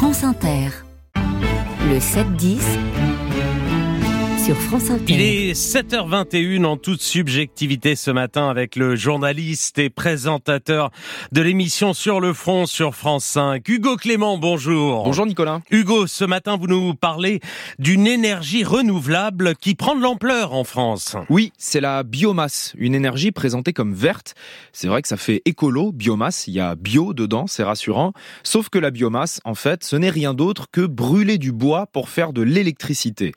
France Inter. Le 7-10 sur France Inter. Il est 7h21 en toute subjectivité ce matin avec le journaliste et présentateur de l'émission Sur le front sur France 5, Hugo Clément, bonjour. Bonjour Nicolas. Hugo, ce matin vous nous parlez d'une énergie renouvelable qui prend de l'ampleur en France. Oui, c'est la biomasse, une énergie présentée comme verte. C'est vrai que ça fait écolo, biomasse, il y a bio dedans, c'est rassurant. Sauf que la biomasse, en fait, ce n'est rien d'autre que brûler du bois pour faire de l'électricité.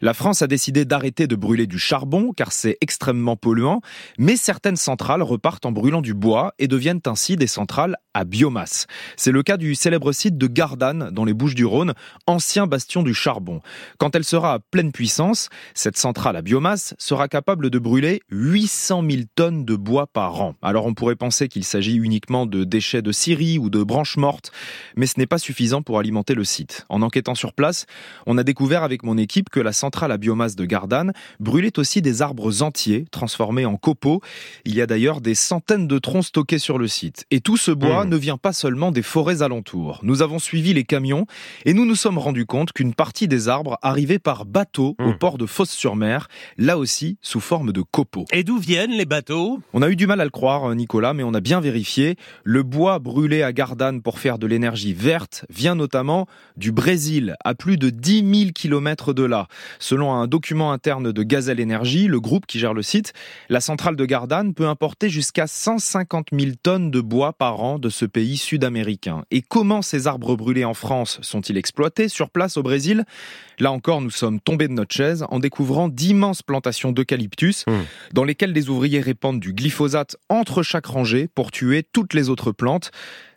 La France a décidé d'arrêter de brûler du charbon car c'est extrêmement polluant, mais certaines centrales repartent en brûlant du bois et deviennent ainsi des centrales à biomasse. C'est le cas du célèbre site de Gardanne dans les Bouches-du-Rhône, ancien bastion du charbon. Quand elle sera à pleine puissance, cette centrale à biomasse sera capable de brûler 800 000 tonnes de bois par an. Alors on pourrait penser qu'il s'agit uniquement de déchets de scierie ou de branches mortes, mais ce n'est pas suffisant pour alimenter le site. En enquêtant sur place, on a découvert avec mon équipe que la centrale à biomasse de Gardanne brûlait aussi des arbres entiers transformés en copeaux. Il y a d'ailleurs des centaines de troncs stockés sur le site. Et tout ce bois Mmh. ne vient pas seulement des forêts alentours. Nous avons suivi les camions et nous nous sommes rendus compte qu'une partie des arbres arrivait par bateau au Mmh. port de Fosse-sur-Mer, là aussi sous forme de copeaux. Et d'où viennent les bateaux? On a eu du mal à le croire, Nicolas, mais on a bien vérifié. Le bois brûlé à Gardanne pour faire de l'énergie verte vient notamment du Brésil, à plus de 10 000 kilomètres de là. Selon un document interne de Gazelle Énergie, le groupe qui gère le site, la centrale de Gardanne peut importer jusqu'à 150 000 tonnes de bois par an de ce pays sud-américain. Et comment ces arbres brûlés en France sont-ils exploités sur place au Brésil? Là encore, nous sommes tombés de notre chaise en découvrant d'immenses plantations d'eucalyptus Mmh. dans lesquelles des ouvriers répandent du glyphosate entre chaque rangée pour tuer toutes les autres plantes.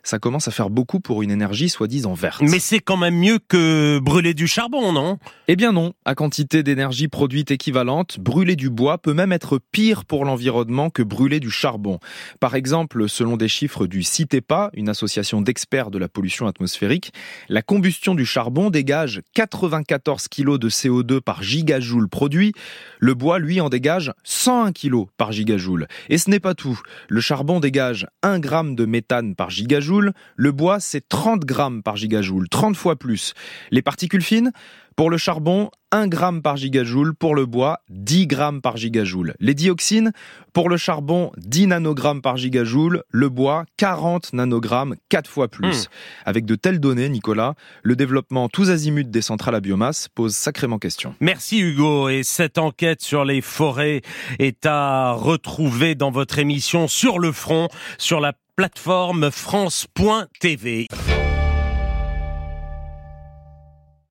Ça commence à faire beaucoup pour une énergie soi-disant verte. Mais c'est quand même mieux que brûler du charbon, non? Eh bien non, à quantité d'énergie produite équivalente, brûler du bois peut même être pire pour l'environnement que brûler du charbon. Par exemple, selon des chiffres du CITEPA, une association d'experts de la pollution atmosphérique, la combustion du charbon dégage 94 kg de CO2 par gigajoule produit. Le bois, lui, en dégage 101 kg par gigajoule. Et ce n'est pas tout. Le charbon dégage 1 g de méthane par gigajoule. Le bois, c'est 30 grammes par gigajoule, 30 fois plus. Les particules fines, pour le charbon, 1 gramme par gigajoule, pour le bois, 10 grammes par gigajoule. Les dioxines, pour le charbon, 10 nanogrammes par gigajoule, le bois, 40 nanogrammes, 4 fois plus. Avec de telles données, Nicolas, le développement tous azimuts des centrales à biomasse pose sacrément question. Merci Hugo. Et cette enquête sur les forêts est à retrouver dans votre émission Sur le front, sur la plateforme France.tv.